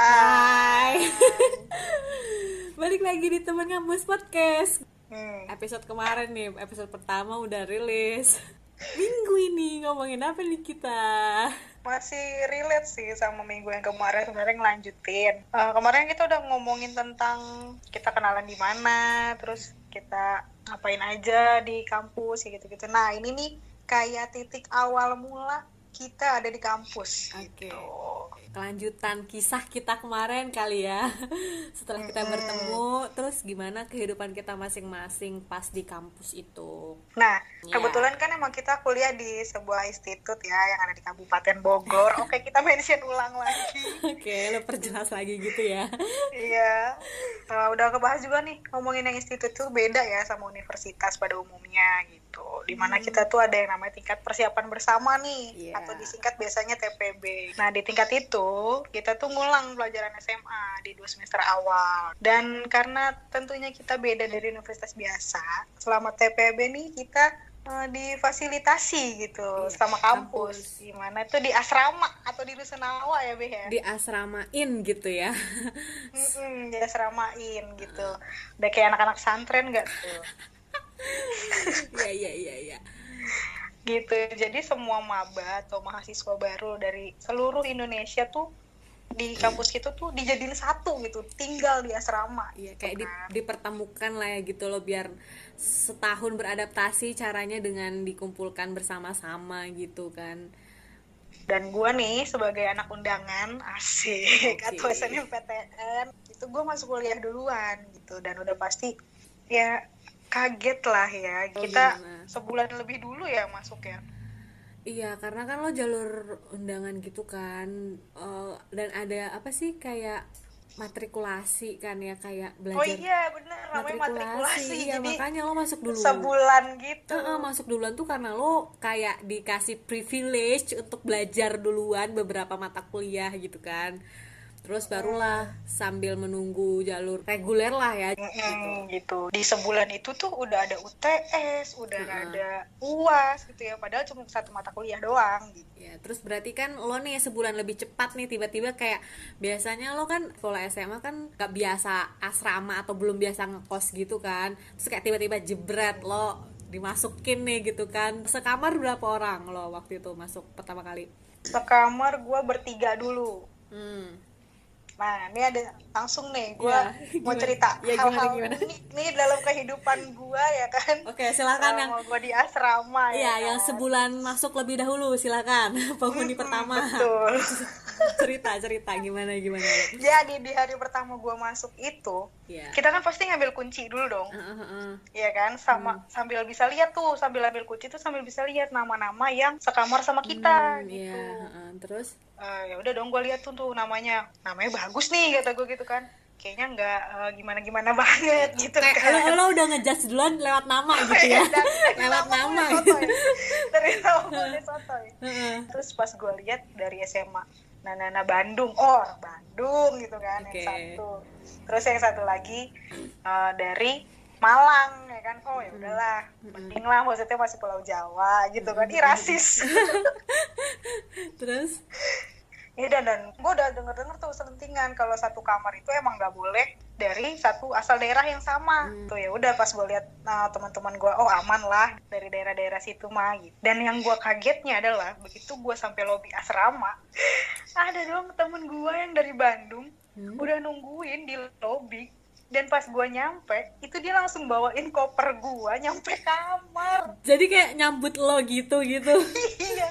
Hai. Balik lagi di teman kampus podcast. Hmm. Episode kemarin nih, episode pertama udah rilis. Minggu ini ngomongin apa nih kita? Masih relate sih sama minggu yang kemarin sebenarnya ngelanjutin. Eh, kemarin kita udah ngomongin tentang kita kenalan di mana, terus kita ngapain aja di kampus kayak gitu-gitu. Nah, ini nih kayak titik awal mula kita ada di kampus. Oke. Gitu. Kelanjutan kisah kita kemarin kali ya. Setelah kita bertemu, terus gimana kehidupan kita masing-masing pas di kampus itu? Nah, Iya. kebetulan kan emang kita kuliah di sebuah institut ya yang ada di Kabupaten Bogor. Oke, kita mention ulang lagi. Oke, lo perjelas lagi gitu ya. Iya, Nah, udah kebahas juga nih ngomongin yang institut tuh beda ya sama universitas pada umumnya gitu. Di mana kita tuh ada yang namanya tingkat persiapan bersama nih, Iya. atau disingkat biasanya TPB. Nah di tingkat itu kita tuh ngulang pelajaran SMA di dua semester awal. Dan karena tentunya kita beda dari universitas biasa, selama TPB nih kita eh, difasilitasi gitu Iya, sama kampus. kampus. Gimana tuh di asrama atau di rusunawa ya Beh ya? Di asramain gitu ya. Mm-mm, dia seramain gitu udah kayak anak-anak santren gak tuh Iya, iya, iya, iya. Gitu jadi semua maba atau mahasiswa baru dari seluruh Indonesia tuh di kampus kita tuh dijadiin satu gitu tinggal di asrama Iya, gitu kayak di- kan. dipertemukan lah ya gitu loh biar setahun beradaptasi caranya dengan dikumpulkan bersama-sama gitu kan. dan gua nih sebagai anak undangan asik Oke. atau SNMPTN itu gua masuk kuliah duluan gitu dan udah pasti ya kaget lah ya Oh, kita gimana? sebulan lebih dulu ya masuk ya Iya, karena kan lo jalur undangan gitu kan. Eh, dan ada apa sih kayak matrikulasi kan ya kayak Oh belajar iya bener namanya matrikulasi. Iya, Jadi makanya lo masuk dulu. sebulan gitu. Heeh, masuk duluan tuh karena lo kayak dikasih privilege untuk belajar duluan beberapa mata kuliah gitu kan. Terus barulah sambil menunggu jalur reguler lah ya. Mm-mm, gitu. Di sebulan itu tuh udah ada UTS, udah Heeh. ada UAS gitu ya. Padahal cuma satu mata kuliah doang gitu. Ya, terus berarti kan lo nih sebulan lebih cepat nih tiba-tiba kayak biasanya lo kan kalau SMA kan gak biasa asrama atau belum biasa ngekos gitu kan. Terus kayak tiba-tiba jebret lo dimasukin nih gitu kan. Sekamar berapa orang lo waktu itu masuk pertama kali? Sekamar gua bertiga dulu. Hmm. Nah, ini ada langsung nih gua Iya, mau gimana? cerita Iya, gimana, hal-hal gimana? unik nih dalam kehidupan gua ya kan. Oke, silakan yang gua di asrama ya. Iya, kan? yang sebulan masuk lebih dahulu silakan penghuni pertama. Betul. cerita cerita gimana gimana. Jadi di hari pertama gua masuk itu, Iya. kita kan pasti ngambil kunci dulu dong. Heeh, heeh. Iya kan, sama Hmm. sambil bisa lihat tuh, sambil ambil kunci tuh sambil bisa lihat nama-nama yang sekamar sama kita Hmm, gitu. Iya, heeh. terus Eh, ya udah dong, gue lihat tuh tuh namanya, namanya bagus nih kata gue gitu kan. Kayaknya nggak eh, gimana-gimana banget gitu kayak kan. lo, lo udah ngejudge duluan lewat nama gitu ya. Dari- dari lewat nama. Dari nama sotoy. Terus pas gue lihat dari SMA, nah Nana Bandung, oh Bandung gitu kan Oke. yang satu. Terus yang satu lagi eh, dari Malang ya kan, oh ya udahlah, penting lah maksudnya masih Pulau Jawa gitu kan, ih rasis. Terus Ya dan, dan gue udah denger denger tuh selentingan kalau satu kamar itu emang nggak boleh dari satu asal daerah yang sama. Tuh ya udah pas gue lihat nah, teman-teman gue, oh aman lah dari daerah-daerah situ mah. Gitu. Dan yang gue kagetnya adalah begitu gue sampai lobi asrama, ada dong temen gue yang dari Bandung Hmm. udah nungguin di lobi. Dan pas gue nyampe, itu dia langsung bawain koper gue nyampe kamar. jadi kayak nyambut lo gitu gitu. iya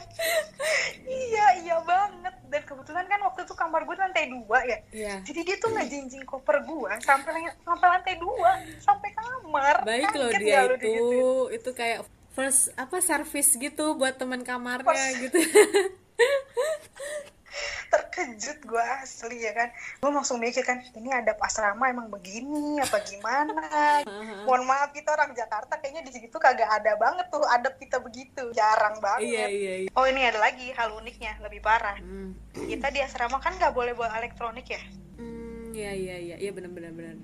iya iya banget dan kebetulan kan waktu itu kamar gue lantai dua ya Iya. jadi dia tuh ngejinjing koper gue sampai sampai lantai dua sampai kamar Baik loh dia itu digituin? itu kayak first apa service gitu buat teman kamarnya First- gitu. terkejut gue asli ya kan gue langsung mikir kan ini ada asrama emang begini apa gimana mohon maaf kita orang Jakarta kayaknya di situ kagak ada banget tuh adab kita begitu jarang banget iya iya iya. oh ini ada lagi hal uniknya lebih parah Hmm. kita di asrama kan nggak boleh bawa elektronik ya Hmm, iya iya iya iya benar benar benar.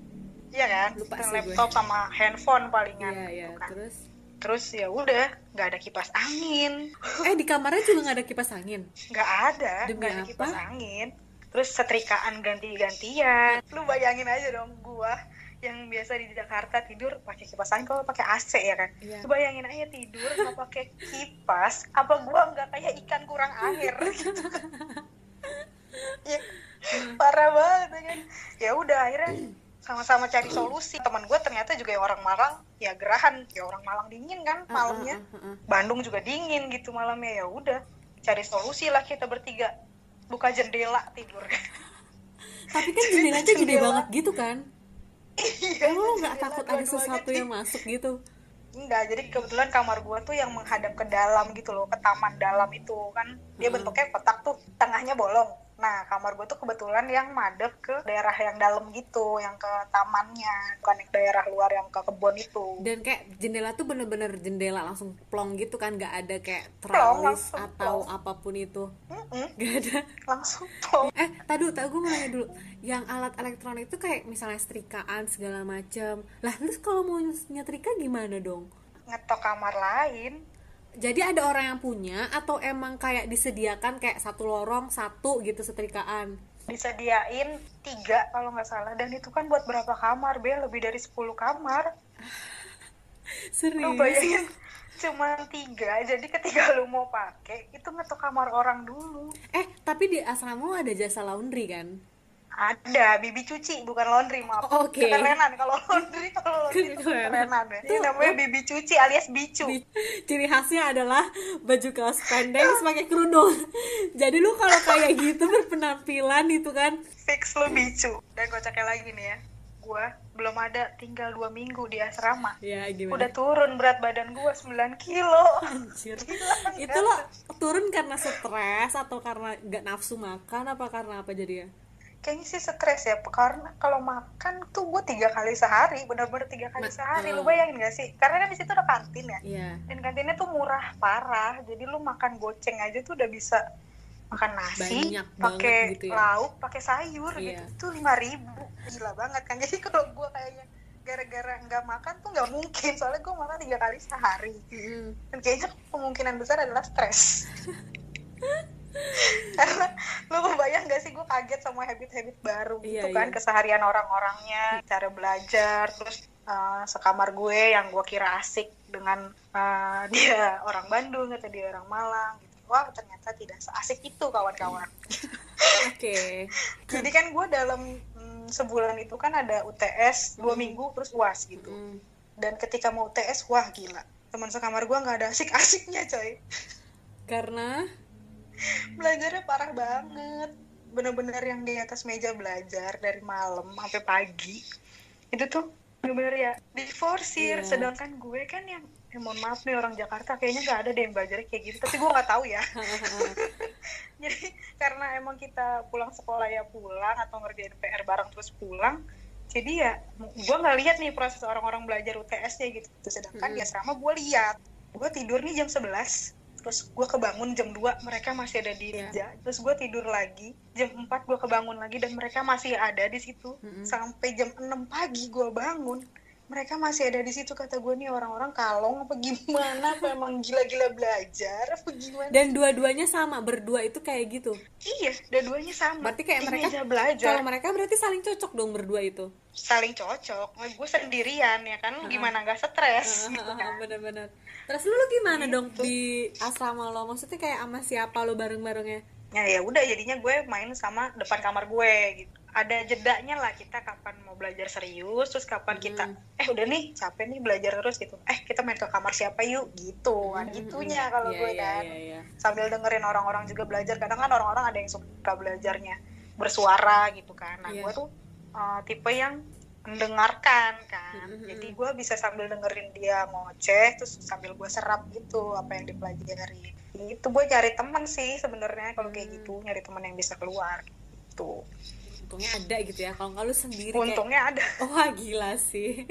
Iya kan? Lupa sih gue. laptop sama handphone palingan. Iya iya gitu kan. terus Terus ya udah, nggak ada kipas angin. eh di kamarnya juga nggak ada kipas angin. Nggak ada, nggak ada apa? kipas angin. terus setrikaan ganti-gantian lu bayangin aja dong gua yang biasa di Jakarta tidur pakai kipas angin kalau pakai AC ya kan Iya. Lu bayangin aja tidur nggak pakai kipas apa gua nggak kayak ikan kurang air gitu ya, parah banget ya kan ya udah akhirnya sama-sama cari solusi teman gue ternyata juga yang orang Malang ya gerahan ya orang Malang dingin kan malamnya. Bandung juga dingin gitu malamnya ya udah cari solusi lah kita bertiga buka jendela tidur tapi kan jendelanya gede Jendela. banget gitu kan Iya, lo nggak takut ada sesuatu yang masuk gitu Enggak, jadi kebetulan kamar gua tuh yang menghadap ke dalam gitu loh, ke taman dalam itu kan. Dia Hmm. bentuknya kotak tuh, tengahnya bolong. Nah, kamar gua tuh kebetulan yang madep ke daerah yang dalam gitu, yang ke tamannya, bukan yang daerah luar yang ke kebun itu. dan kayak jendela tuh bener-bener jendela langsung plong gitu kan nggak ada kayak Plong, langsung atau plong. apa pun itu Mm-mm, nggak ada langsung plong. eh tadu tak gue mau nanya dulu yang alat elektronik itu kayak misalnya setrikaan segala macam lah terus kalau mau nyetrika gimana dong Ngetok kamar lain. Jadi ada orang yang punya atau emang kayak disediakan kayak satu lorong satu gitu setrikaan Disediain tiga kalau nggak salah. Dan itu kan buat berapa kamar, Bel? Lebih dari 10 kamar. Lu serius bayangin cuma tiga jadi ketika lu mau pakai itu ngetok kamar orang dulu eh tapi di asrama ada jasa laundry kan Ada, bibi cuci, bukan laundry, maaf. Oh, oke. Keterenan, kalau laundry, kalau laundry keterenan ya. Ini namanya bibi cuci alias bicu. Ciri khasnya adalah baju kaos pendek pakai kerudung jadi lu kalau kayak gitu berpenampilan itu kan Fix lu bicu. Dan kocaknya lagi nih ya, gua belum ada tinggal dua minggu di asrama. ya Udah gimana turun berat badan gua 9 kilo. Anjir. Gila, itu kan? lo turun karena stres atau karena gak nafsu makan apa karena apa jadi ya Kayaknya sih stres ya, karena kalau makan tuh gua tiga kali sehari, bener-bener tiga kali Ma- sehari. Lu bayangin gak sih? Karena kan di situ ada kantin ya. iya dan kantinnya tuh murah parah jadi lu makan goceng aja tuh udah bisa makan nasi pakai gitu ya. lauk pakai sayur Iya. gitu itu lima ribu gila banget kan jadi kalau gue kayaknya gara-gara nggak makan tuh nggak mungkin soalnya gue makan tiga kali sehari Mm-mm. dan kayaknya kemungkinan besar adalah stres lu kebayang gak sih gue kaget sama habit-habit baru gitu Iya, kan? Iya. keseharian orang-orangnya cara belajar terus uh, sekamar gue yang gue kira asik dengan uh, dia orang Bandung atau dia orang Malang gitu. Wah ternyata tidak seasik itu kawan-kawan. Oke. Jadi kan gue dalam mm, sebulan itu kan ada UTS dua minggu terus uas gitu. Mm. dan ketika mau UTS wah gila. Teman sekamar gue nggak ada asik-asiknya coy. Karena belajarnya parah banget. Bener-bener yang di atas meja belajar dari malam sampai pagi. Itu tuh bener-bener ya diforsir. Iya. sedangkan gue kan yang ya mohon maaf nih orang Jakarta kayaknya nggak ada deh yang belajarnya kayak gitu. Tapi gue nggak tahu ya. Jadi karena emang kita pulang sekolah ya pulang atau ngerjain PR bareng terus pulang jadi ya gue nggak lihat nih proses orang-orang belajar UTS-nya gitu. Sedangkan Mm. di asrama gue lihat. Gue tidur nih jam 11 terus gue kebangun jam 2 mereka masih ada di Iya. meja terus gue tidur lagi jam 4 gue kebangun lagi dan mereka masih ada di situ Mm-mm. sampai jam 6 pagi gue bangun mereka masih ada di situ kata gue nih orang-orang kalong apa gimana? Apa emang gila-gila belajar? Apa gimana? Dan dua-duanya sama berdua itu kayak gitu. Iya dua-duanya sama. Berarti kayak Di mereka meja belajar. kalau mereka berarti saling cocok dong berdua itu. Saling cocok. Gue sendirian ya kan? Gimana nggak stres? Gitu kan? bener-bener. Terus lu, lu gimana dong di asrama lo? Maksudnya kayak sama siapa lo bareng-barengnya ya ya udah jadinya gue main sama depan kamar gue gitu ada jedanya lah kita kapan mau belajar serius terus kapan kita eh udah nih capek nih belajar terus gitu. Eh kita main ke kamar siapa yuk gitu. Kan gitunya kalau Iya, gue iya, kan. iya, iya. sambil dengerin orang-orang juga belajar kadang kan orang-orang ada yang suka belajarnya bersuara gitu kan. Nah Iya. gue tuh uh, tipe yang mendengarkan kan. Mhm. jadi gue bisa sambil dengerin dia ngoceh terus sambil gue serap gitu apa yang dipelajari. Itu gue cari temen sih sebenarnya kalau kayak Hmm. gitu nyari temen yang bisa keluar gitu untungnya ada gitu ya. Kalau nggak lu sendiri kayak untungnya ada. Wah gila sih.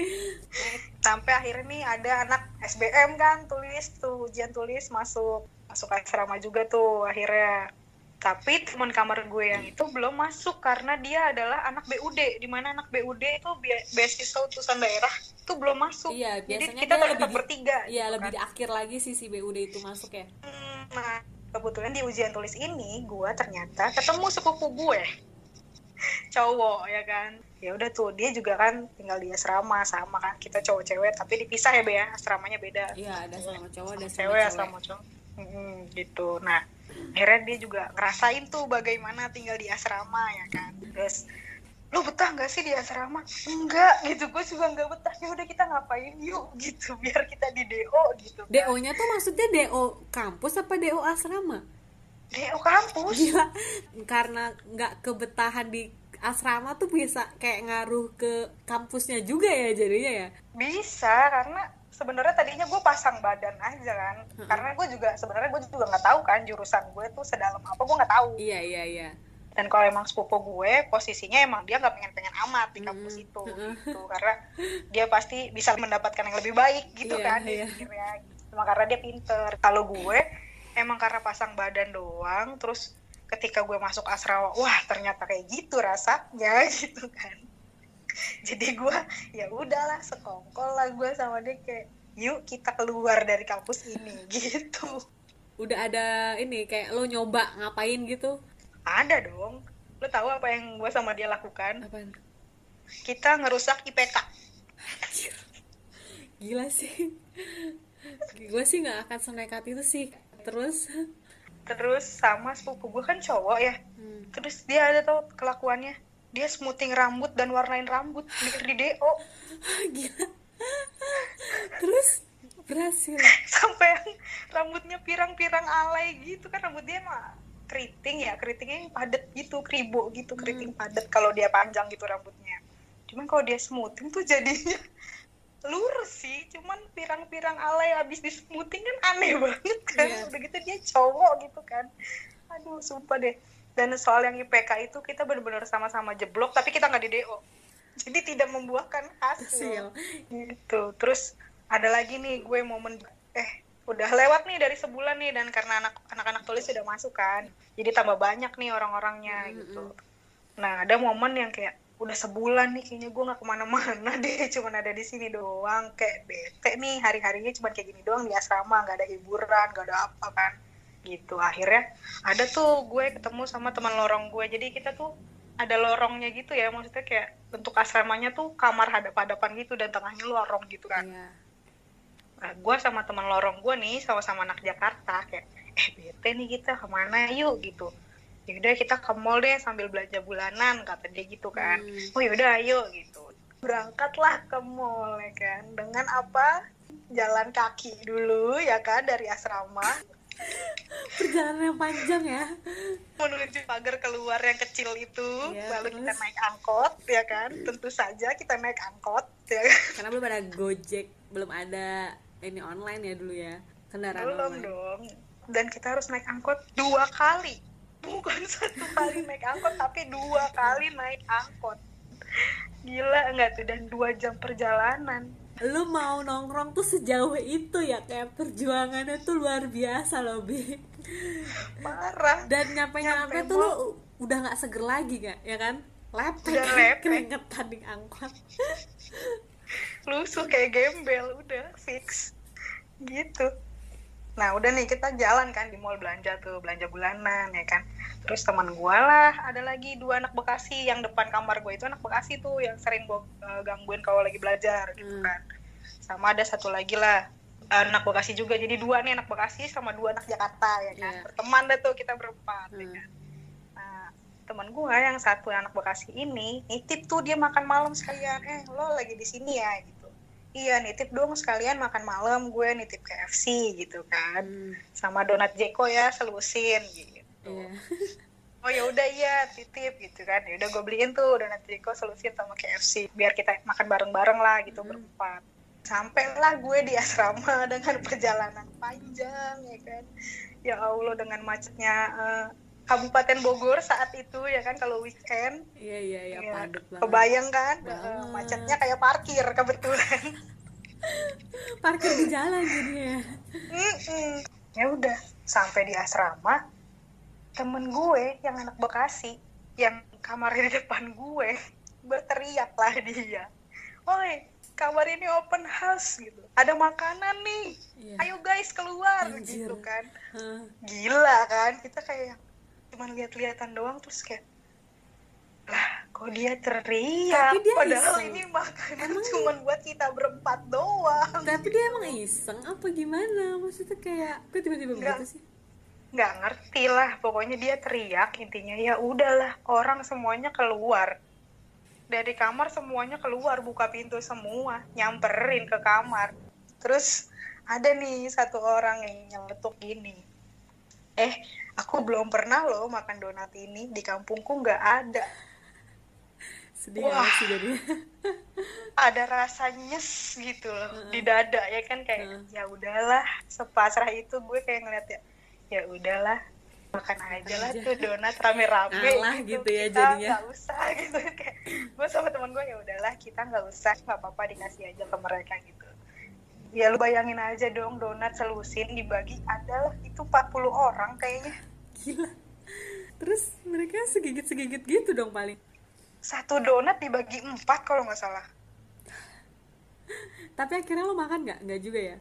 Sampai akhirnya nih ada anak SBM kan tulis tuh ujian tulis masuk masuk asrama juga tuh akhirnya. Tapi teman kamar gue yang itu belum masuk karena dia adalah anak BUD di mana anak BUD itu be- beasiswa utusan daerah itu belum masuk. Iya, jadi kita tetap di- bertiga Iya gitu lebih kan. di akhir lagi sih si BUD itu masuk ya. Hmm, nah kebetulan di ujian tulis ini gue ternyata ketemu sepupu gue cowok ya kan? Ya udah tuh dia juga kan tinggal di asrama sama kan? Kita cowok cewek tapi dipisah ya be ya? Asramanya beda. Iya ada sama cowok ada sama cewek sama cowok. Mm-mm, gitu. Nah akhirnya dia juga ngerasain tuh bagaimana tinggal di asrama ya kan? Terus lo betah nggak sih di asrama? Enggak gitu. Gue juga nggak betah. Ya udah kita ngapain yuk? Gitu biar kita di do gitu kan. do nya tuh maksudnya do kampus apa do asrama do kampus. Gila. Karena nggak kebetahan di asrama tuh bisa kayak ngaruh ke kampusnya juga ya jadinya ya? Bisa karena sebenarnya tadinya gue pasang badan aja kan. Mm-mm. karena gue juga sebenarnya gue juga nggak tahu kan jurusan gue tuh sedalam apa gue nggak tahu. Iya iya iya. Dan kalau emang sepupu gue posisinya emang dia nggak pengen pengen amat di kampus Mm-mm. itu gitu. Karena dia pasti bisa mendapatkan yang lebih baik gitu Iya, kan iya. dia pikirnya. Cuma karena dia pinter. Kalau gue emang karena pasang badan doang terus ketika gue masuk asrama wah ternyata kayak gitu rasanya gitu kan. Jadi gue ya udahlah sekongkol lah gue sama dia kayak yuk kita keluar dari kampus ini gitu. Udah ada ini kayak lo nyoba ngapain gitu? Ada dong. Lo tahu apa yang gue sama dia lakukan? Apaan? Kita ngerusak IPK gila sih. Gue sih nggak akan senekat itu sih terus? Terus sama sepupu gue kan cowok ya. Hmm. terus dia ada tuh kelakuannya. Dia smoothing rambut dan warnain rambut di, di DO gila. Terus? Berhasil. Sampai yang rambutnya pirang-pirang alay gitu kan rambut dia mah keriting ya keritingnya yang padat gitu kribo gitu keriting padat kalau dia panjang gitu rambutnya. Cuman kalau dia smoothing tuh jadinya lurus sih cuman pirang-pirang alay abis di smoothing kan aneh banget kan. Iya. udah gitu dia cowok gitu kan. Aduh sumpah deh. Dan soal yang IPK itu kita benar-benar sama-sama jeblok tapi kita nggak di DO jadi tidak membuahkan Hasil. hasil. Gitu. Terus ada lagi nih gue momen eh udah lewat nih dari sebulan nih dan karena anak anak-anak tulis sudah masuk kan. Jadi tambah banyak nih orang-orangnya Mm-mm. gitu. Nah ada momen yang kayak udah sebulan nih kayaknya gue nggak ke mana-mana deh cuman ada di sini doang. Kayak bete nih hari-harinya cuman kayak gini doang di asrama nggak ada hiburan nggak ada apa kan. Gitu akhirnya ada tuh gue ketemu sama teman lorong gue. Jadi kita tuh ada lorongnya gitu ya maksudnya kayak bentuk asramanya tuh kamar hadap-hadapan gitu dan tengahnya lorong gitu kan. Iya. Nah, gue sama teman lorong gue nih sama-sama anak Jakarta kayak eh bete nih kita ke mana yuk? Gitu yaudah kita ke mall deh sambil belanja bulanan kata dia gitu kan. Hmm. oh yaudah ayo gitu. Berangkatlah ke mall ya kan. Dengan apa? Jalan kaki dulu ya kan dari asrama. Perjalanan yang panjang ya. Menuju pagar keluar yang kecil itu. Iya, lalu kita naik angkot ya kan. Tentu saja kita naik angkot ya kan. Karena belum ada gojek belum ada ini online ya dulu ya. Kendaraan belum online. dong. Dan kita harus naik angkot dua kali bukan satu kali naik angkot tapi dua kali naik angkot. Gila enggak tuh dan dua jam perjalanan. Lu mau nongkrong tuh sejauh itu ya kayak perjuangannya tuh luar biasa loh bi. Parah. Dan nyampe nyampe Nyampe tuh lu udah nggak seger lagi gak ya kan? Lepek. keringetan di angkot. Lusuh kayak gembel udah fix. Gitu nah udah nih kita jalan kan di mall belanja tuh belanja bulanan ya kan? Terus teman gua lah ada lagi dua anak bekasi. Yang depan kamar gue itu anak bekasi tuh yang sering gue gangguin kalau lagi belajar gitu Hmm. kan. Sama ada satu lagi lah anak bekasi juga. Jadi dua nih anak bekasi sama dua anak jakarta ya kan? Iya. berteman dah tuh kita berempat ya Hmm. kan? Nah teman gua yang satu anak bekasi ini nitip tuh dia makan malam sekalian. Eh lo lagi di sini ya gitu iya nitip dong sekalian makan malam gue nitip KFC gitu kan. Hmm, sama donat Jeko ya selusin gitu. Iya. Oh ya udah iya titip gitu kan. Ya udah gue beliin tuh donat Jeko selusin sama KFC biar kita makan bareng-bareng lah gitu Hmm. berempat. Sampailah gue di asrama dengan perjalanan panjang ya kan. Ya Allah dengan macetnya eh, Kabupaten Bogor saat itu ya kan kalau weekend. Iya iya iya ya, banget. Kebayang kan? Banget. Eh, macetnya kayak parkir kebetulan. Parkir di jalan jadinya Mm-mm. ya udah sampai di asrama temen gue yang anak Bekasi yang kamarnya di depan gue berteriak lah dia. Oi kamar ini open house gitu. Ada makanan nih. Iya. ayo guys keluar Anjir. gitu kan. Gila kan? Kita kayak cuman lihat-lihatan doang terus kayak lah kok dia teriak? Tapi dia padahal iseng. ini makanan Emang cuma buat kita berempat doang. Tapi dia emang iseng apa gimana? Maksudnya kayak kok tiba-tiba begitu sih? Nggak ngerti lah pokoknya dia teriak intinya. Ya udahlah orang semuanya keluar. Dari kamar semuanya keluar buka pintu semua nyamperin ke kamar. Terus ada nih satu orang yang nyeletuk gini. Eh aku belum pernah loh makan donat ini. Di kampungku nggak ada. Sedih Wah. sih jadinya. Ada rasa nyes gitu loh di dada ya kan? Kayak Heeh. ya udahlah. Sepasrah itu gue kayak ngeliat ya ya udahlah makan aja lah tuh donat rame-rame Alah gitu. ya kita jadinya. nggak usah gitu. Kayak gue sama teman gue ya udahlah kita nggak usah nggak apa-apa dikasih aja ke mereka gitu ya lu bayangin aja dong donat selusin dibagi adalah itu 40 orang kayaknya. Gila. Terus mereka segigit-segigit gitu dong paling. Satu donat dibagi empat kalau nggak salah. Tapi akhirnya lo makan nggak? Nggak juga ya?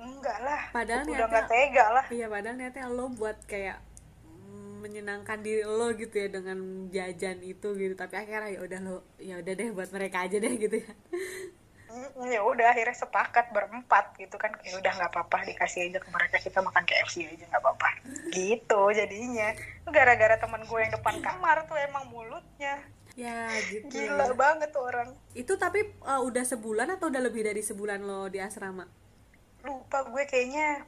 Enggak lah. Padahal udah nggak tega lah. Iya padahal niatnya lo buat kayak mm, menyenangkan diri lo gitu ya dengan jajan itu gitu. Tapi akhirnya ya udah lo ya udah deh buat mereka aja deh gitu ya ya udah akhirnya sepakat berempat gitu kan. Ya udah nggak apa-apa dikasih aja ke mereka kita makan KFC aja nggak apa-apa. Gitu jadinya. Gara-gara teman gue yang depan kamar tuh emang mulutnya. Ya gitu. Gila banget tuh orang. Itu tapi uh, udah sebulan atau udah lebih dari sebulan lo di asrama? Lupa gue kayaknya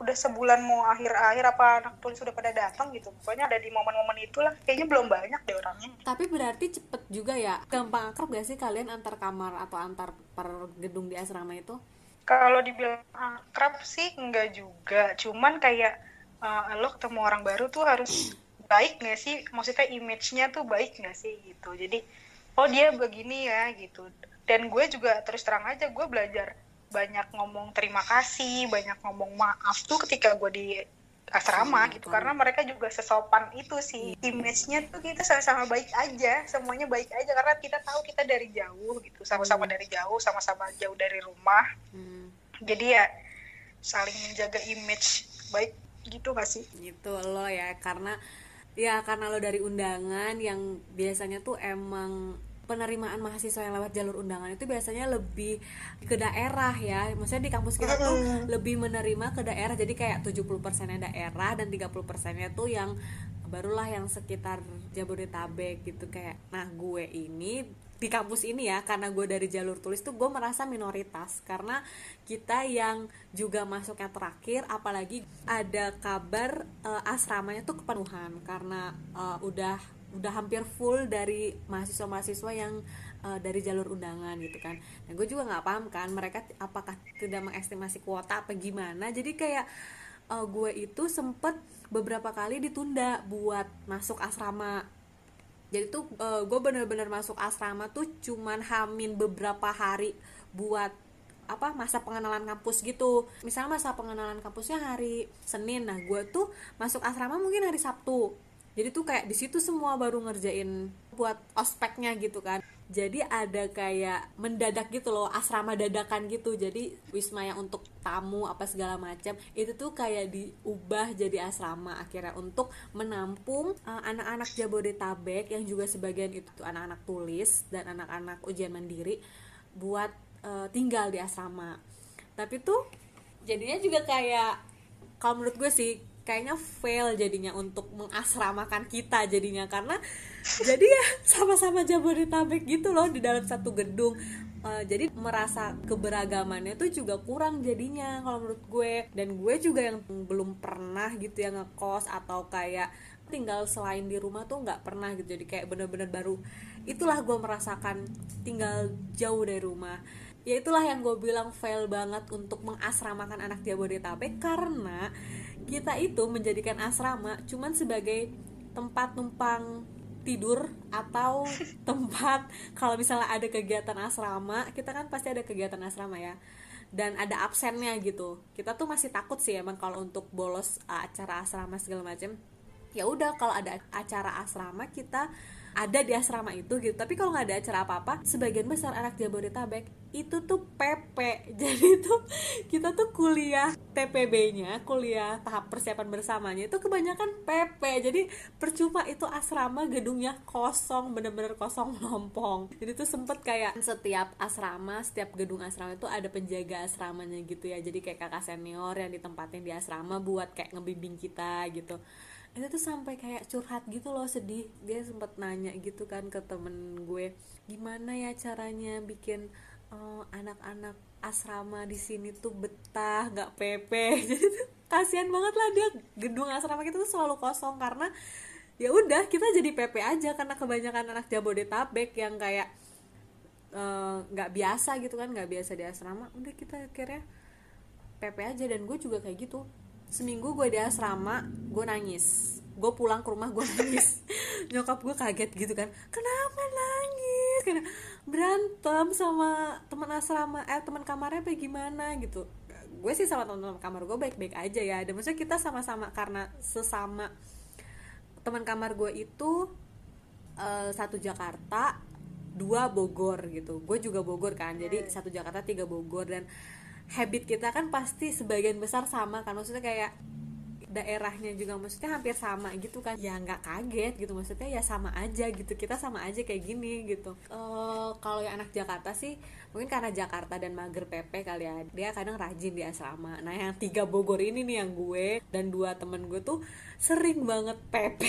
udah sebulan mau akhir-akhir apa anak tulis sudah pada datang gitu. Pokoknya ada di momen-momen itulah. Kayaknya belum banyak deh orangnya. Tapi berarti cepet juga ya. Gampang akrab gak sih kalian antar kamar atau antar per gedung di asrama itu? Kalau dibilang akrab sih enggak juga. Cuman kayak uh, lo ketemu orang baru tuh harus baik nggak sih? Maksudnya image-nya tuh baik nggak sih gitu. Jadi oh dia begini ya gitu. Dan gue juga terus terang aja gue belajar banyak ngomong terima kasih banyak ngomong maaf tuh ketika gue di asrama Hmm, gitu. karena mereka juga sesopan itu sih. Image-nya tuh kita sama-sama baik aja semuanya baik aja. Karena kita tahu kita dari jauh gitu. Sama-sama dari jauh sama-sama jauh dari rumah. Hmm, jadi ya saling menjaga image baik gitu gak sih? Gitu lo ya. Karena ya karena lo dari undangan yang biasanya tuh emang penerimaan mahasiswa yang lewat jalur undangan itu biasanya lebih ke daerah ya. Maksudnya di kampus kita tuh lebih menerima ke daerah. Jadi kayak 70 persennya daerah dan 30 persennya tuh yang barulah yang sekitar Jabodetabek gitu. Kayak nah gue ini di kampus ini ya karena gue dari jalur tulis tuh gue merasa minoritas. Karena kita yang juga masuknya terakhir apalagi ada kabar eh, asramanya tuh kepenuhan. Karena eh, udah udah hampir full dari mahasiswa-mahasiswa yang eh, dari jalur undangan gitu kan. Nah gue juga nggak paham kan mereka apakah tidak mengestimasi kuota apa gimana. Jadi kayak eh, gue itu sempet beberapa kali ditunda buat masuk asrama. Jadi tuh gue bener-bener masuk asrama tuh cuman hamin beberapa hari buat apa masa pengenalan kampus gitu misalnya masa pengenalan kampusnya hari Senin nah gue tuh masuk asrama mungkin hari Sabtu jadi tuh kayak di situ semua baru ngerjain buat ospeknya gitu kan. Jadi ada kayak mendadak gitu loh asrama dadakan gitu. Jadi wisma yang untuk tamu apa segala macam itu tuh kayak diubah jadi asrama akhirnya untuk menampung uh, anak-anak Jabodetabek yang juga sebagian itu tuh anak-anak tulis dan anak-anak ujian mandiri buat uh, tinggal di asrama. Tapi tuh jadinya juga kayak kalau menurut gue sih kayaknya fail jadinya untuk mengasramakan kita jadinya. Karena jadi ya sama-sama Jabodetabek gitu loh di dalam satu gedung. Eh, jadi merasa keberagamannya tuh juga kurang jadinya kalau menurut gue. Dan gue juga yang belum pernah gitu ya ngekos atau kayak tinggal selain di rumah tuh nggak pernah gitu. Jadi kayak bener-bener baru itulah gue merasakan tinggal jauh dari rumah. Ya itulah yang gue bilang fail banget untuk mengasramakan anak Jabodetabek karena kita itu menjadikan asrama cuman sebagai tempat numpang tidur atau tempat kalau misalnya ada kegiatan asrama kita kan pasti ada kegiatan asrama ya dan ada absennya gitu. Kita tuh masih takut sih emang kalau untuk bolos acara asrama segala macam ya udah kalau ada acara asrama kita ada di asrama itu gitu. Tapi kalau nggak ada acara apa-apa sebagian besar anak Jabodetabek itu tuh PP jadi tuh kita tuh kuliah TPB-nya kuliah tahap persiapan bersamanya itu kebanyakan PP jadi percuma itu asrama gedungnya kosong bener-bener kosong lompong jadi tuh sempet kayak setiap asrama setiap gedung asrama itu ada penjaga asramanya gitu ya. Jadi kayak kakak senior yang ditempatin di asrama buat kayak ngebimbing kita gitu itu tuh sampai kayak curhat gitu loh sedih. Dia sempet nanya gitu kan ke temen gue gimana ya caranya bikin uh, anak-anak asrama di sini tuh betah nggak pepe jadi tuh kasihan banget lah dia. Gedung asrama kita tuh selalu kosong karena ya udah kita jadi PP aja karena kebanyakan anak Jabodetabek yang kayak eh, nggak uh, biasa gitu kan nggak biasa di asrama. Udah kita akhirnya PP aja dan gue juga kayak gitu seminggu gue di asrama gue nangis. Gue pulang ke rumah gue nangis. Nyokap gue kaget gitu kan. Kenapa nangis? Karena berantem sama teman asrama eh teman kamarnya apa gimana gitu. Gue sih sama teman-teman kamar gue baik-baik aja ya. Dan maksudnya kita sama-sama karena sesama teman kamar gue itu uh, satu Jakarta dua Bogor gitu. Gue juga Bogor kan jadi satu Jakarta tiga Bogor. Dan habit kita kan pasti sebagian besar sama kan. Maksudnya kayak daerahnya juga maksudnya hampir sama gitu kan. Ya nggak kaget gitu maksudnya ya sama aja gitu. Kita sama aja kayak gini gitu. Uh, kalau yang anak Jakarta sih mungkin karena Jakarta dan mager PP kali ya. Dia kadang rajin di asrama. Nah yang tiga Bogor ini nih yang gue dan dua temen gue tuh sering banget PP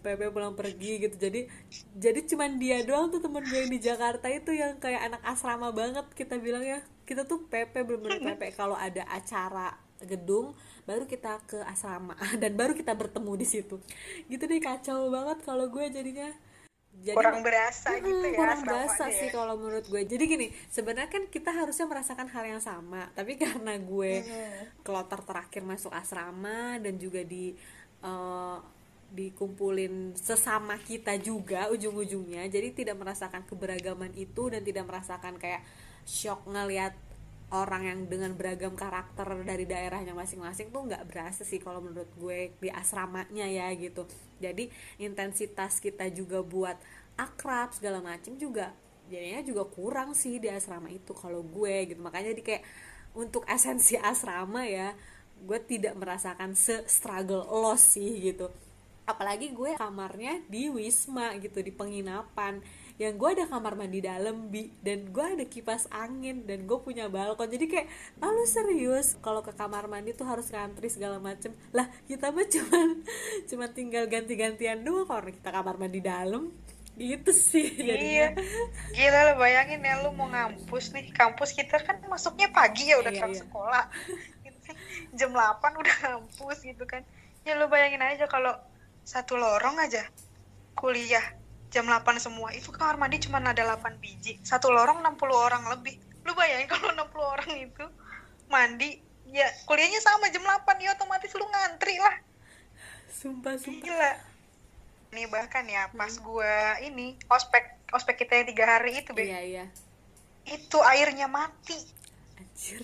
PP pulang pergi gitu. Jadi jadi cuman dia doang tuh temen gue yang di Jakarta itu yang kayak anak asrama banget kita bilang ya. Kita tuh PP belum PP kalau ada acara gedung baru kita ke asrama dan baru kita bertemu di situ. Gitu deh kacau banget kalau gue jadinya. Jadi kurang berasa hmm, gitu ya kurang berasa sih kalau menurut gue. Jadi gini sebenarnya kan kita harusnya merasakan hal yang sama tapi karena gue hmm. kloter terakhir masuk asrama dan juga di uh, dikumpulin sesama kita juga ujung-ujungnya jadi tidak merasakan keberagaman itu dan tidak merasakan kayak shock ngelihat orang yang dengan beragam karakter dari daerahnya masing-masing tuh nggak berasa sih kalau menurut gue di asramanya ya gitu. Jadi intensitas kita juga buat akrab segala macem juga jadinya juga kurang sih di asrama itu kalau gue gitu. Makanya jadi kayak untuk esensi asrama ya gue tidak merasakan se struggle loss sih gitu. Apalagi gue kamarnya di wisma gitu di penginapan yang gue ada kamar mandi dalam bi. Dan gue ada kipas angin dan gue punya balkon. Jadi kayak ah lu serius? Kalau ke kamar mandi tuh harus ngantri segala macem. Lah kita mah cuman cuma tinggal ganti-gantian doang kalau kita kamar mandi dalam. Gitu sih iya. gila lo bayangin ya lu mau ngampus nih. Kampus kita kan masuknya pagi ya udah iya, iya. sekolah. Jam 8 udah ngampus gitu kan. Ya lu bayangin aja kalau satu lorong aja kuliah jam 8 semua. Itu kamar mandi cuma ada 8 biji. Satu lorong 60 orang lebih. Lu bayangin kalau 60 orang itu mandi. Ya kuliahnya sama jam 8 ya otomatis lu ngantri lah. Sumpah sumpah. Gila. Nih bahkan ya pas hmm. gua ini ospek ospek kita yang tiga hari itu be. Iya iya. Itu airnya mati. Anjir.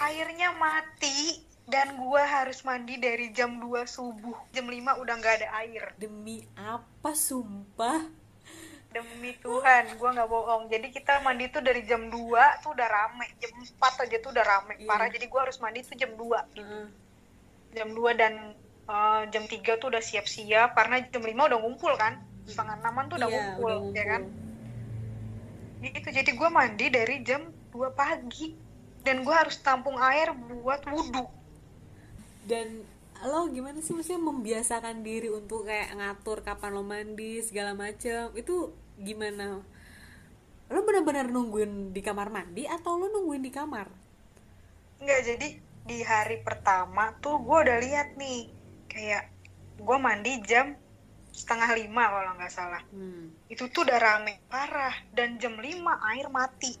Airnya mati dan gua harus mandi dari jam 2 subuh. Jam 5 udah nggak ada air. Demi apa sumpah? Demi Tuhan gua nggak bohong. Jadi kita mandi tuh dari jam 2 tuh udah rame. Jam 4 aja tuh udah rame. Yeah. parah jadi gua harus mandi tuh jam 2 uh. jam 2 dan uh, jam 3 tuh udah siap-siap. Karena jam 5 udah ngumpul kan? Setengah enaman tuh udah, yeah, ngumpul, udah ngumpul ya kan? itu jadi gua mandi dari jam 2 pagi. Dan gue harus tampung air buat wudhu dan lo gimana sih maksudnya membiasakan diri untuk kayak ngatur kapan lo mandi segala macem? Itu gimana? Lo benar-benar nungguin di kamar mandi atau lo nungguin di kamar? Enggak jadi di hari pertama tuh gue udah lihat nih kayak gue mandi jam setengah lima kalau nggak salah. Hmm. itu tuh udah rame parah dan jam lima air mati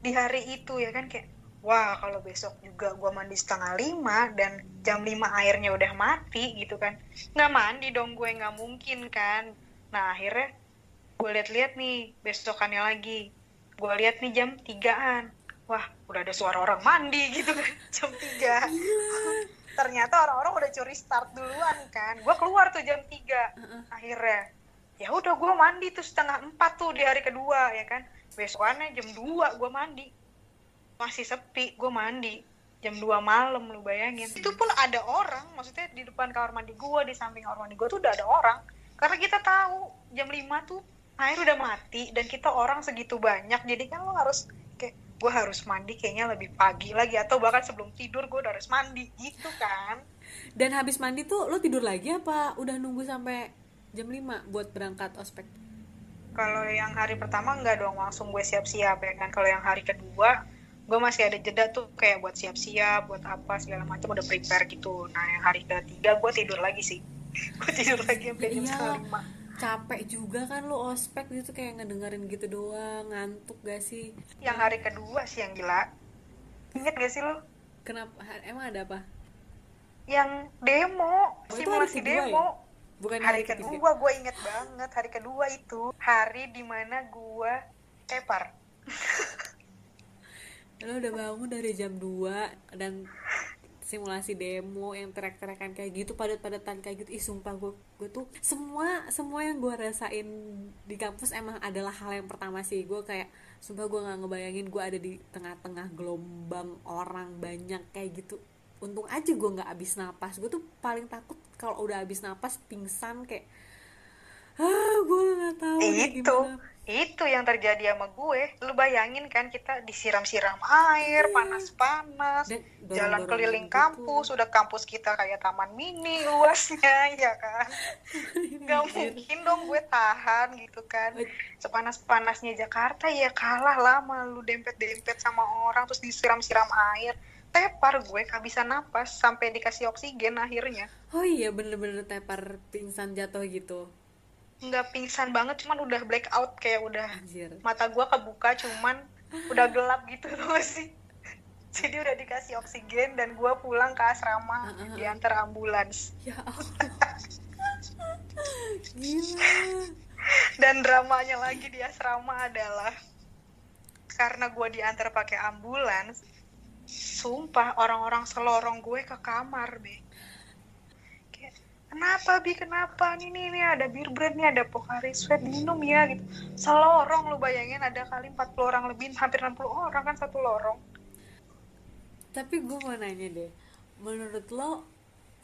di hari itu ya kan? Kayak wah kalau besok juga gue mandi setengah lima dan jam lima airnya udah mati gitu kan. Nggak mandi dong gue nggak mungkin kan. Nah akhirnya gue lihat-lihat nih besokannya lagi. Gue lihat nih jam tigaan. Wah udah ada suara orang mandi gitu kan jam tiga. Ternyata orang-orang udah curi start duluan kan. Gue keluar tuh jam tiga akhirnya. Ya udah gue mandi tuh setengah empat tuh di hari kedua ya kan. Besokannya jam dua gue mandi masih sepi gue mandi jam 2 malam lu bayangin. Itu pun ada orang maksudnya di depan kamar mandi gua di samping kamar mandi gua tuh udah ada orang. Karena kita tahu jam 5 tuh air udah mati dan kita orang segitu banyak jadi kan lo harus kayak gue harus mandi kayaknya lebih pagi lagi atau bahkan sebelum tidur gue udah harus mandi gitu kan. Dan habis mandi tuh lo tidur lagi apa udah nunggu sampai jam 5 buat berangkat ospek? Kalau yang hari pertama nggak dong langsung gue siap-siap ya kan? Kalau yang hari kedua gue masih ada jeda tuh kayak buat siap-siap buat apa segala macam udah prepare gitu. Nah yang hari ketiga gue tidur lagi sih. Gue tidur lagi sampai jam Iya. setengah lima. capek juga kan lo ospek gitu kayak ngedengerin gitu doang ngantuk gak sih? Yang hari kedua sih yang gila. Inget gak sih lo kenapa? Emang ada apa? Yang demo. Oh, simulasi ya? demo. Bukan hari ketiga. kedua gue inget banget hari kedua itu hari di mana gue tepar lo udah bangun dari jam 2 dan simulasi demo yang trek-trekan kayak gitu padat-padatan kayak gitu. Ih sumpah gue gue tuh semua semua yang gue rasain di kampus emang adalah hal yang pertama sih. Gue kayak sumpah gue nggak ngebayangin gue ada di tengah-tengah gelombang orang banyak kayak gitu. Untung aja gue nggak habis napas. Gue tuh paling takut kalau udah habis napas pingsan kayak ah gue nggak tahu gimana itu yang terjadi sama gue. Lu bayangin kan kita disiram-siram air panas-panas Dan jalan keliling gitu. kampus udah kampus kita kayak taman mini luasnya ya kan? Nggak mungkin dong gue tahan gitu kan. Sepanas-panasnya Jakarta ya kalah lama lu dempet-dempet sama orang terus disiram-siram air. Tepar gue kehabisan napas sampai dikasih oksigen akhirnya. Oh iya bener-bener tepar pingsan jatuh gitu nggak pingsan banget cuman udah black out kayak udah anjir. mata gua kebuka cuman udah gelap gitu loh sih. Jadi udah dikasih oksigen dan gua pulang ke asrama Uh-uh. diantar ambulans. Ya Allah. Gila. Dan dramanya lagi di asrama adalah karena gua diantar pakai ambulans sumpah orang-orang selorong gue ke kamar be. Kayak, kenapa bi? Kenapa? Nih nih, nih ada bir brand nih ada Pocari Sweat minum ya gitu. Selorong lu bayangin ada kali 40 orang lebih hampir 60 orang kan satu lorong. Tapi gue mau nanya deh menurut lo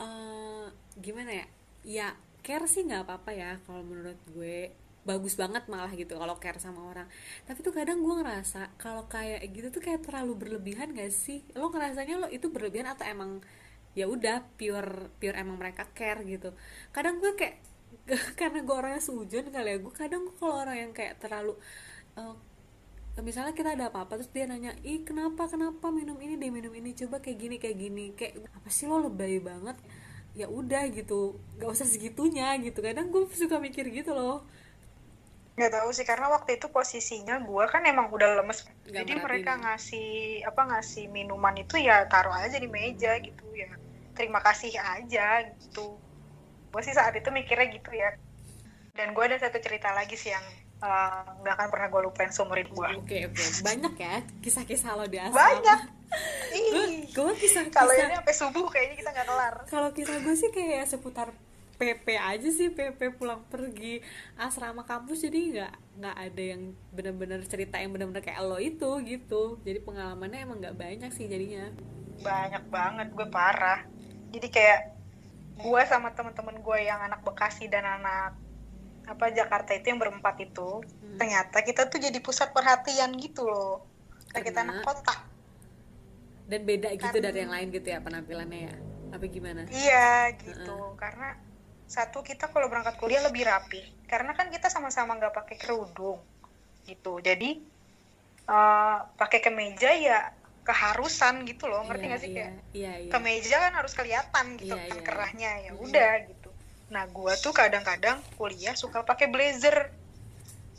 eh, gimana ya? Ya care sih nggak apa-apa ya kalau menurut gue. Bagus banget malah gitu kalau care sama orang. Tapi tuh kadang gue ngerasa kalau kayak gitu tuh kayak terlalu berlebihan gak sih? Lo ngerasanya lo itu berlebihan atau emang ya udah pure pure emang mereka care gitu. Kadang gue kayak karena gue orangnya sujon kali ya gue kadang kalau orang yang kayak terlalu eh, misalnya kita ada apa-apa terus dia nanya ih kenapa kenapa minum ini deh minum ini coba kayak gini kayak gini. Kayak apa sih lo lebay banget? Ya udah gitu gak usah segitunya gitu. Kadang gue suka mikir gitu loh nggak tahu sih karena waktu itu posisinya gua kan emang udah lemes. Nggak jadi merhatiin. mereka ngasih apa ngasih minuman itu ya taruh aja di meja gitu ya. Terima kasih aja gitu. Gue sih saat itu mikirnya gitu ya. Dan gue ada satu cerita lagi sih yang eh, nggak akan pernah gue lupain seumur hidup gue oke oke. Banyak ya kisah-kisah lo di asrama. Banyak. Gue gue kisah kalau kisah ini sampai subuh kayaknya kita nggak kelar. Kalau kisah gue sih kayak seputar PP aja sih PP pulang pergi asrama kampus jadi nggak nggak ada yang bener-bener cerita yang bener-bener kayak lo itu gitu. Jadi pengalamannya emang nggak banyak sih jadinya. Banyak banget gue parah. Jadi kayak gue sama teman-teman gue yang anak Bekasi dan anak apa Jakarta itu yang berempat itu Hmm. ternyata kita tuh jadi pusat perhatian gitu loh. Kayak kita Karena- anak kota. Dan beda gitu Kan- dari yang lain gitu ya penampilannya ya? Apa gimana? Iya gitu. Karena satu kita kalau berangkat kuliah lebih rapi. Karena kan kita sama-sama nggak pakai kerudung gitu. Jadi eh, pakai kemeja ya keharusan gitu loh. Ngerti Iya, nggak sih iya, kayak iya iya. kemeja kan harus kelihatan gitu Iya, kan iya. kerahnya ya udah gitu. Nah gua tuh kadang-kadang kuliah suka pakai blazer.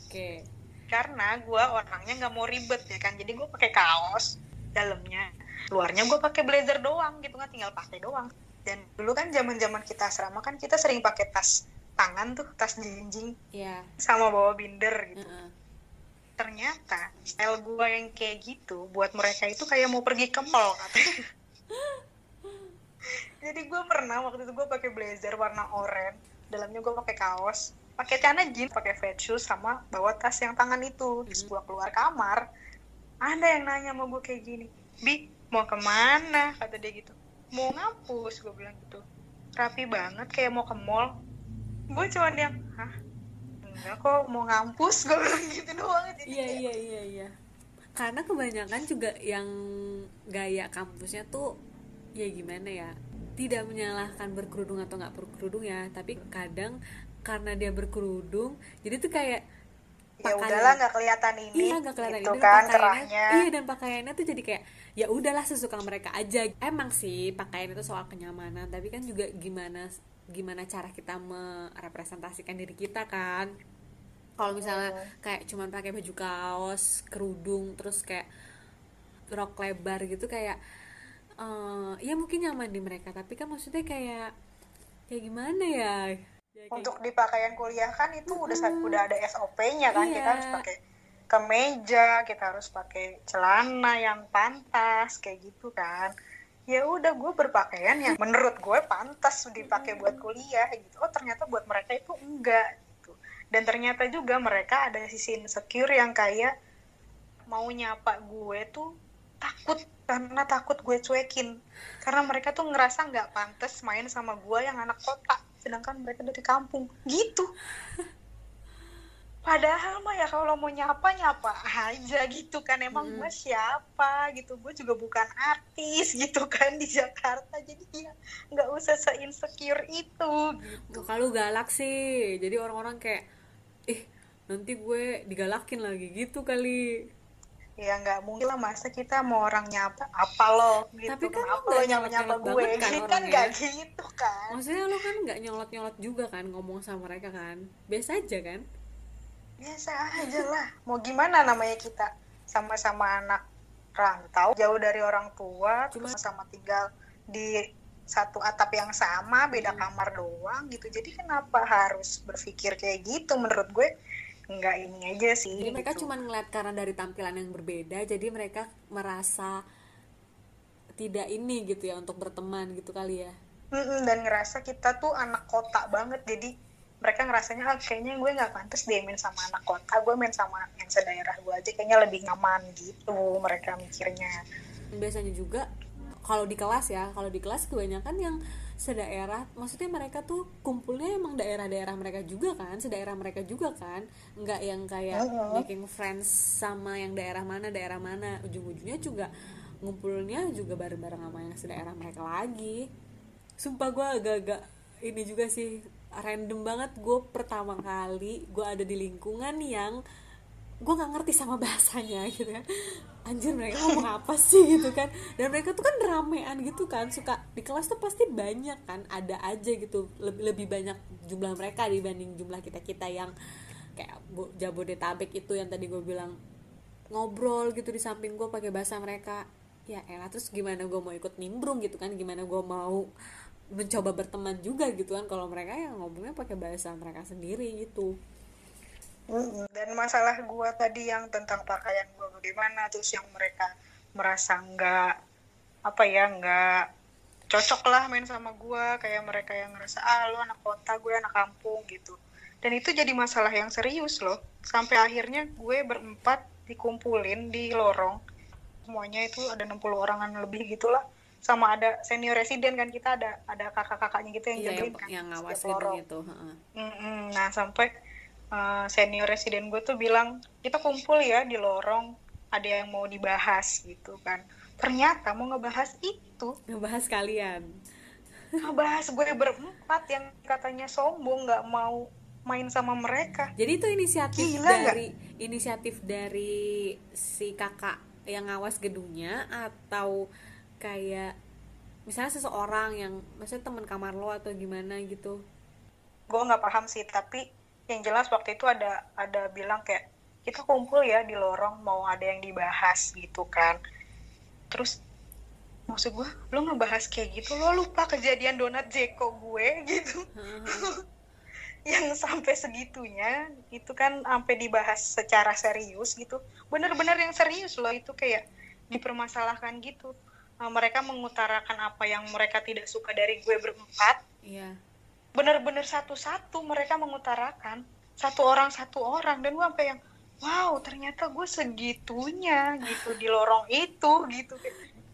Oke. Karena gua orangnya nggak mau ribet ya kan. Jadi gua pakai kaos dalamnya. Luarnya gua pakai blazer doang gitu kan tinggal pakai doang dan dulu kan zaman zaman kita asrama kan kita sering pakai tas tangan tuh tas jinjing ya sama bawa binder gitu. Heeh. ternyata style gua yang kayak gitu buat mereka itu kayak mau pergi ke mall katanya. Jadi gua pernah waktu itu gua pakai blazer warna oranye dalamnya gua pakai kaos pakai celana jeans pakai fat shoes sama bawa tas yang tangan itu. Terus gua keluar kamar ada yang nanya sama gue kayak gini bi mau ke mana? kata dia gitu mau ngampus gue bilang gitu. Rapi banget kayak mau ke mall. Gue cuma yang hah? Enggak kok mau ngampus gue bilang gitu doang. Jadi iya kayak, iya iya iya. Karena kebanyakan juga yang gaya kampusnya tuh ya gimana ya tidak menyalahkan berkerudung atau nggak berkerudung ya. Tapi kadang karena dia berkerudung jadi tuh kayak ya pakaian- udahlah nggak kelihatan ini iya nggak kelihatan. gitu ini, kan pakaiannya- kerahnya. Iya dan pakaiannya tuh jadi kayak ya udahlah sesuka mereka aja. Emang sih pakaian itu soal kenyamanan tapi kan juga gimana gimana cara kita merepresentasikan diri kita kan? Kalau misalnya kayak cuman pakai baju kaos kerudung terus kayak rok lebar gitu kayak eh ya mungkin nyaman di mereka tapi kan maksudnya kayak kayak gimana ya? Ya, kayak- untuk di pakaian kuliah kan itu udah sa- udah ada SOP-nya kan kita Iya. harus pakai kemeja kita harus pakai celana yang pantas kayak gitu kan. Ya udah gue berpakaian yang menurut gue pantas dipakai buat kuliah gitu. Oh ternyata buat mereka itu enggak gitu. Dan ternyata juga mereka ada sisi insecure yang kayak mau nyapa gue tuh takut karena takut gue cuekin. Karena mereka tuh ngerasa nggak pantas main sama gue yang anak kota sedangkan mereka dari kampung. Gitu padahal mah ya kalau mau nyapa nyapa aja gitu kan. Emang gue siapa gitu. Gue juga bukan artis gitu kan di Jakarta. Jadi ya nggak usah se insecure itu gitu. Muka lu galak sih. Jadi orang-orang kayak ih nanti gue digalakin lagi gitu kali. Ya nggak mungkin lah masa kita mau orang nyapa apa lo? Gitu. Tapi kan kenapa lo lo nyapa nyapa gue? kan kan orangnya. nggak gitu kan. Maksudnya lu kan nggak nyolot-nyolot juga kan ngomong sama mereka kan. Biasa aja kan biasa aja lah. Mau gimana namanya kita? Sama-sama anak rantau jauh dari orang tua Cuma- sama tinggal di satu atap yang sama beda kamar doang gitu. Jadi kenapa harus berpikir kayak gitu? Menurut gue nggak ini aja sih jadi mereka gitu. cuma ngeliat karena dari tampilan yang berbeda jadi mereka merasa tidak ini gitu ya untuk berteman gitu kali ya. Dan ngerasa kita tuh anak kota banget. Jadi mereka ngerasanya ah, kayaknya gue nggak pantas dia main sama anak kota gue main sama yang sedaerah gue aja kayaknya lebih nyaman gitu mereka mikirnya. Biasanya juga kalau di kelas ya kalau di kelas kebanyakan yang sedaerah maksudnya mereka tuh kumpulnya emang daerah-daerah mereka juga kan sedaerah mereka juga kan nggak yang kayak Mhm. making friends sama yang daerah mana daerah mana. Ujung-ujungnya juga ngumpulnya juga bareng-bareng sama yang sedaerah mereka lagi. Sumpah gue agak-agak ini juga sih random banget. Gue pertama kali gue ada di lingkungan yang gue nggak ngerti sama bahasanya gitu kan anjir mereka ngomong apa sih gitu kan? Dan mereka tuh kan ramean gitu kan suka di kelas tuh pasti banyak kan ada aja gitu. Lebih lebih banyak jumlah mereka dibanding jumlah kita kita yang kayak Jabodetabek itu yang tadi gue bilang ngobrol gitu di samping gue pakai bahasa mereka. Ya elah terus gimana gue mau ikut nimbrung gitu kan? Gimana gue mau mencoba berteman juga gitu kan kalau mereka yang ngomongnya pakai bahasa mereka sendiri gitu. Dan masalah gue tadi yang tentang pakaian gue bagaimana terus yang mereka merasa nggak apa ya nggak cocok lah main sama gue kayak mereka yang ngerasa ah lu anak kota gue anak kampung gitu. Dan itu jadi masalah yang serius loh. Sampai akhirnya gue berempat dikumpulin di lorong. Semuanya itu ada 60 orangan lebih gitulah sama ada senior residen kan kita ada ada kakak-kakaknya gitu yang iya yang, jagain kan yang setiap ngawas lorong. gedung itu heeh. Mm-mm. Nah sampai uh, senior residen gue tuh bilang kita kumpul ya di lorong ada yang mau dibahas gitu kan. Ternyata mau ngebahas itu ngebahas kalian ngebahas gue berempat yang katanya sombong nggak mau main sama mereka. jadi itu inisiatif Gila dari inisiatif dari si kakak yang ngawas gedungnya atau kayak misalnya seseorang yang maksudnya teman kamar lo atau gimana gitu Gue nggak paham sih tapi yang jelas waktu itu ada ada bilang kayak kita kumpul ya di lorong mau ada yang dibahas gitu kan. Terus maksud gue lo ngebahas kayak gitu lo lupa kejadian donat Jeko gue gitu. yang sampai segitunya itu kan sampai dibahas secara serius gitu bener-bener yang serius loh itu kayak dipermasalahkan gitu Uh, mereka mengutarakan apa yang mereka tidak suka dari gue berempat. Iya. Bener-bener satu-satu mereka mengutarakan. Satu orang satu orang. Dan gue sampai yang wow ternyata gue segitunya gitu di lorong itu gitu.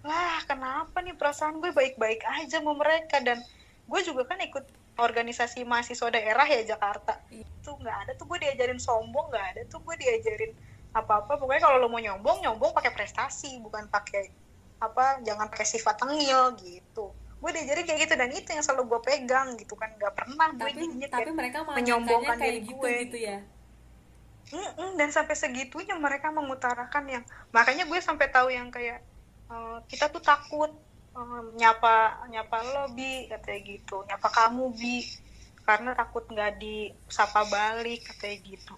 Lah kenapa nih perasaan gue baik-baik aja sama mereka? Dan gue juga kan ikut organisasi mahasiswa daerah ya Jakarta. Itu nggak ada tuh gue diajarin sombong nggak ada tuh gue diajarin apa-apa. Pokoknya kalau lo mau nyombong nyombong pakai prestasi bukan pakai apa jangan pakai sifat tengil gitu. Gue diajarin kayak gitu dan itu yang selalu gue pegang gitu kan. Nggak pernah gue tapi tapi mereka menyombongkan kayak diri gitu gue. gitu ya? Mm-mm, dan sampai segitunya mereka mengutarakan yang makanya gue sampai tahu yang kayak eh, kita tuh takut eh, nyapa nyapa lo bi katanya gitu. Nyapa kamu bi. Karena takut nggak disapa balik katanya gitu.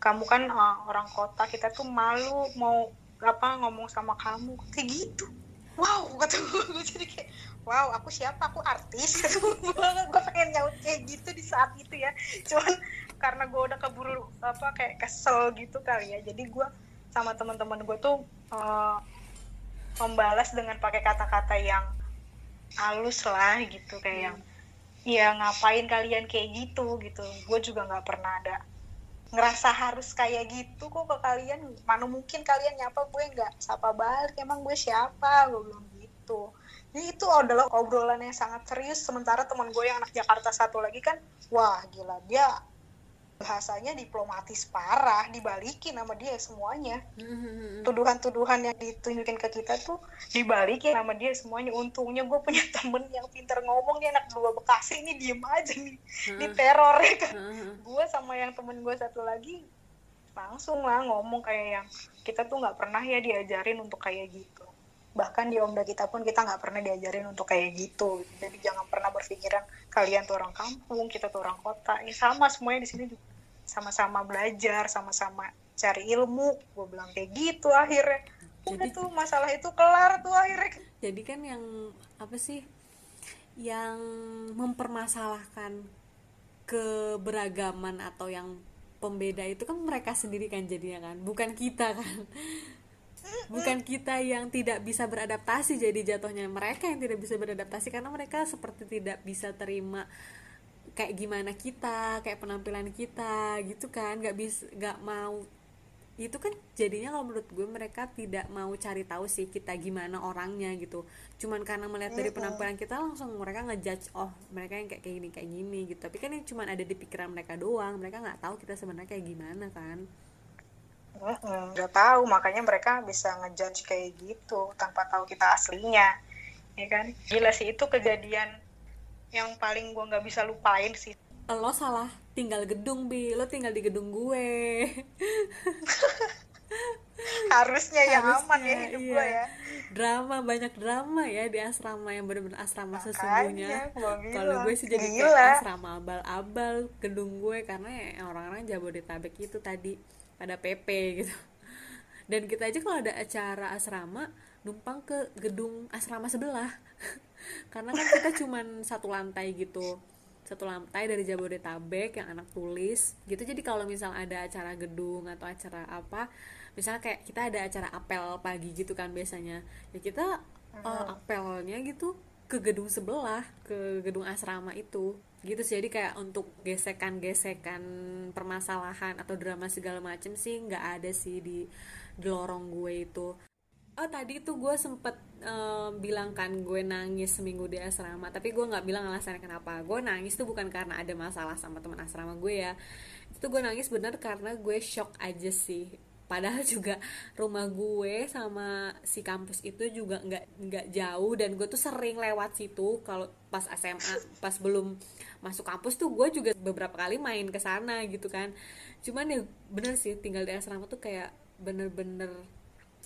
Kamu kan eh, orang kota kita tuh malu mau apa ngomong sama kamu. Kayak gitu wow kata gue, jadi kayak wow aku siapa? Aku artis. Gue pengen nyaut kayak gitu di saat itu ya. Cuman karena gue udah keburu apa kayak kesel gitu kali ya. Jadi gue sama teman-teman gue tuh eh, membalas dengan pakai kata-kata yang halus lah gitu kayak yang ya ngapain kalian kayak gitu? Gitu. Gue juga nggak pernah ada ngerasa harus kayak gitu kok ke kalian? Mana mungkin kalian nyapa gue nggak sapa balik emang gue siapa? Gue bilang gitu. Jadi itu adalah obrolan yang sangat serius sementara teman gue yang anak Jakarta satu lagi kan wah gila dia bahasanya diplomatis parah dibalikin sama dia semuanya. Hmm, tuduhan-tuduhan yang ditunjukin ke kita tuh dibalikin sama dia semuanya. Untungnya gue punya temen yang pintar ngomong nih anak dua bekasi ini diem aja nih. Di teror ya kan? Gue sama yang temen gue satu lagi langsung lah ngomong kayak yang kita tuh nggak pernah ya diajarin untuk kayak gitu. Bahkan di omda kita pun kita nggak pernah diajarin untuk kayak gitu. Jadi jangan pernah berpikiran kalian tuh orang kampung kita tuh orang kota. Ya sama semuanya di sini juga sama-sama belajar sama-sama cari ilmu. Gue bilang kayak gitu akhirnya. Udah Jadi- tuh masalah itu kelar tuh akhirnya. Jadi kan yang apa sih yang mempermasalahkan keberagaman atau yang pembeda itu kan mereka sendiri kan jadinya kan bukan kita kan. Bukan kita yang tidak bisa beradaptasi jadi jatuhnya mereka yang tidak bisa beradaptasi karena mereka seperti tidak bisa terima kayak gimana kita kayak penampilan kita gitu kan. Nggak bisa nggak mau itu kan jadinya kalau menurut gue mereka tidak mau cari tahu sih kita gimana orangnya gitu. Cuman karena melihat dari penampilan kita langsung mereka ngejudge oh mereka yang kayak kayak gini kayak gini gitu. Tapi kan yang cuman ada di pikiran mereka doang. Mereka nggak tahu kita sebenarnya kayak gimana kan. Nggak tahu. Makanya mereka bisa ngejudge kayak gitu tanpa tahu kita aslinya. Ya kan? Gila sih itu kejadian yang paling gua nggak bisa lupain sih. Lo salah tinggal gedung bi. Lo tinggal di gedung gue. Harusnya yang aman ya hidup iya. gua ya. Drama banyak drama ya di asrama yang bener-bener asrama Makanya, sesungguhnya. kalau gue sih jadi gila. kayak asrama abal-abal gedung gue karena ya orang-orang Jabodetabek itu tadi pada PP gitu. Dan kita aja kalau ada acara asrama numpang ke gedung asrama sebelah karena kan kita cuman satu lantai gitu. Satu lantai dari Jabodetabek yang anak tulis gitu. Jadi kalau misal ada acara gedung atau acara apa misalnya kayak kita ada acara apel pagi gitu kan biasanya. Ya kita eh, apelnya gitu ke gedung sebelah ke gedung asrama itu gitu sih. Jadi kayak untuk gesekan-gesekan permasalahan atau drama segala macem sih nggak ada sih di di lorong gue itu oh tadi tuh gue sempet eh, bilang kan gue nangis seminggu di asrama tapi gue nggak bilang alasannya kenapa. Gue nangis tuh bukan karena ada masalah sama teman asrama gue ya. Itu gue nangis bener karena gue shock aja sih. Padahal juga rumah gue sama si kampus itu juga nggak nggak jauh dan gue tuh sering lewat situ kalau pas SMA pas belum masuk kampus tuh gue juga beberapa kali main ke sana gitu kan. Cuman ya bener sih tinggal di asrama tuh kayak bener-bener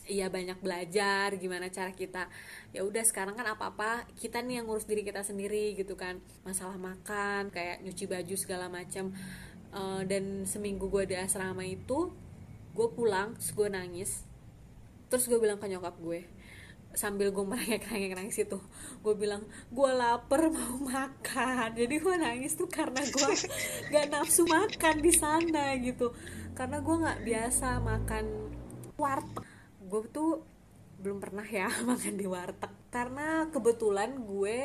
Iya banyak belajar gimana cara kita ya udah sekarang kan apa apa kita nih yang ngurus diri kita sendiri gitu kan. Masalah makan kayak nyuci baju segala macam Eh, dan seminggu gue di asrama itu gue pulang terus gue nangis. Terus gue bilang ke nyokap gue sambil gue merengek-rengek nangis itu gue bilang gue lapar mau makan. Jadi gue nangis tuh karena gue gak nafsu makan di sana gitu. Karena gue nggak biasa makan warteg gue tuh belum pernah ya makan di warteg. Karena kebetulan gue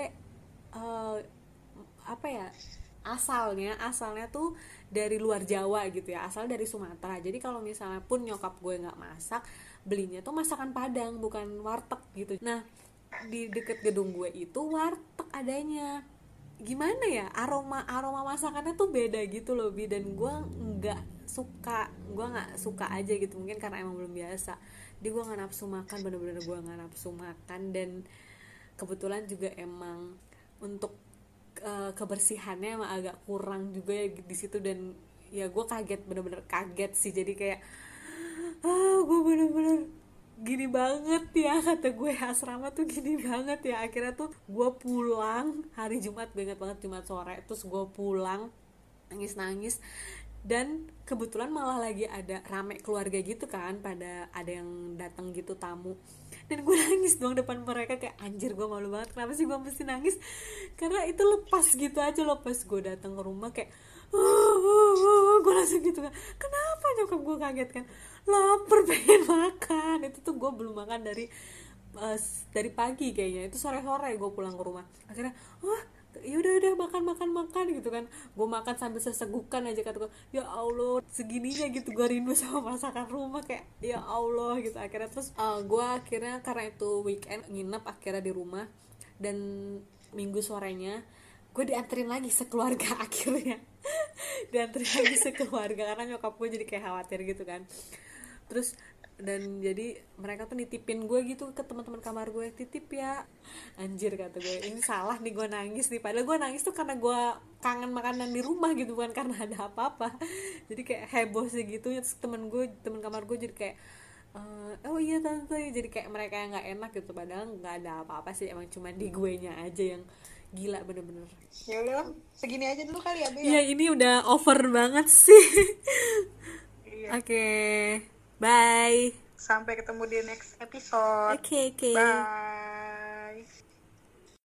eh, apa ya asalnya asalnya tuh dari luar Jawa gitu ya. Asal dari Sumatera. Jadi kalau misalnya pun nyokap gue nggak masak belinya tuh masakan Padang bukan warteg gitu. Nah di deket gedung gue itu warteg adanya. Gimana ya aroma aroma masakannya tuh beda gitu loh bi. Dan gue nggak suka gue nggak suka aja gitu. Mungkin karena emang belum biasa di gue nggak nafsu makan bener-bener gue nggak nafsu makan. Dan kebetulan juga emang untuk uh, kebersihannya emang agak kurang juga ya di situ. Dan ya gue kaget bener-bener kaget sih. Jadi kayak ah gue bener-bener gini banget ya kata gue. Asrama tuh gini banget ya. Akhirnya tuh gue pulang. Hari Jumat gue inget banget Jumat sore. Terus gue pulang nangis nangis dan kebetulan malah lagi ada rame keluarga gitu kan pada ada yang datang gitu tamu. Dan gue nangis dong depan mereka kayak anjir gue malu banget kenapa sih gue mesti nangis? Karena itu lepas gitu aja loh pas gue datang ke rumah kayak gue langsung gitu kan kenapa nyokap gue kaget kan? Lapar pengen makan. Itu tuh gue belum makan dari uh, dari pagi kayaknya itu sore sore gue pulang ke rumah. Akhirnya wah ya udah udah makan makan makan gitu kan. Gue makan sambil sesegukan aja kata gue ya allah segininya gitu gue rindu sama masakan rumah kayak ya allah gitu. Akhirnya terus uh, eh, gue akhirnya karena itu weekend nginep akhirnya di rumah. Dan minggu sorenya gue dianterin lagi sekeluarga akhirnya. Dianterin lagi sekeluarga karena nyokap gue jadi kayak khawatir gitu kan. Terus dan jadi mereka tuh nitipin gue gitu ke teman-teman kamar gue titip ya. Anjir kata gue ini salah nih gue nangis nih. Padahal gue nangis tuh karena gue kangen makanan di rumah gitu bukan karena ada apa-apa. Jadi kayak heboh sih gitu. Terus temen gue temen kamar gue jadi kayak uh, oh iya tante. Jadi kayak mereka yang nggak enak gitu padahal nggak ada apa-apa sih emang cuma di gue nya aja yang gila bener-bener. Ya udah segini aja dulu kali ya Iya ini udah over banget sih. Iya. oke. okay. Bye. Sampai ketemu di next episode. Oke, okay, oke. Okay. Bye.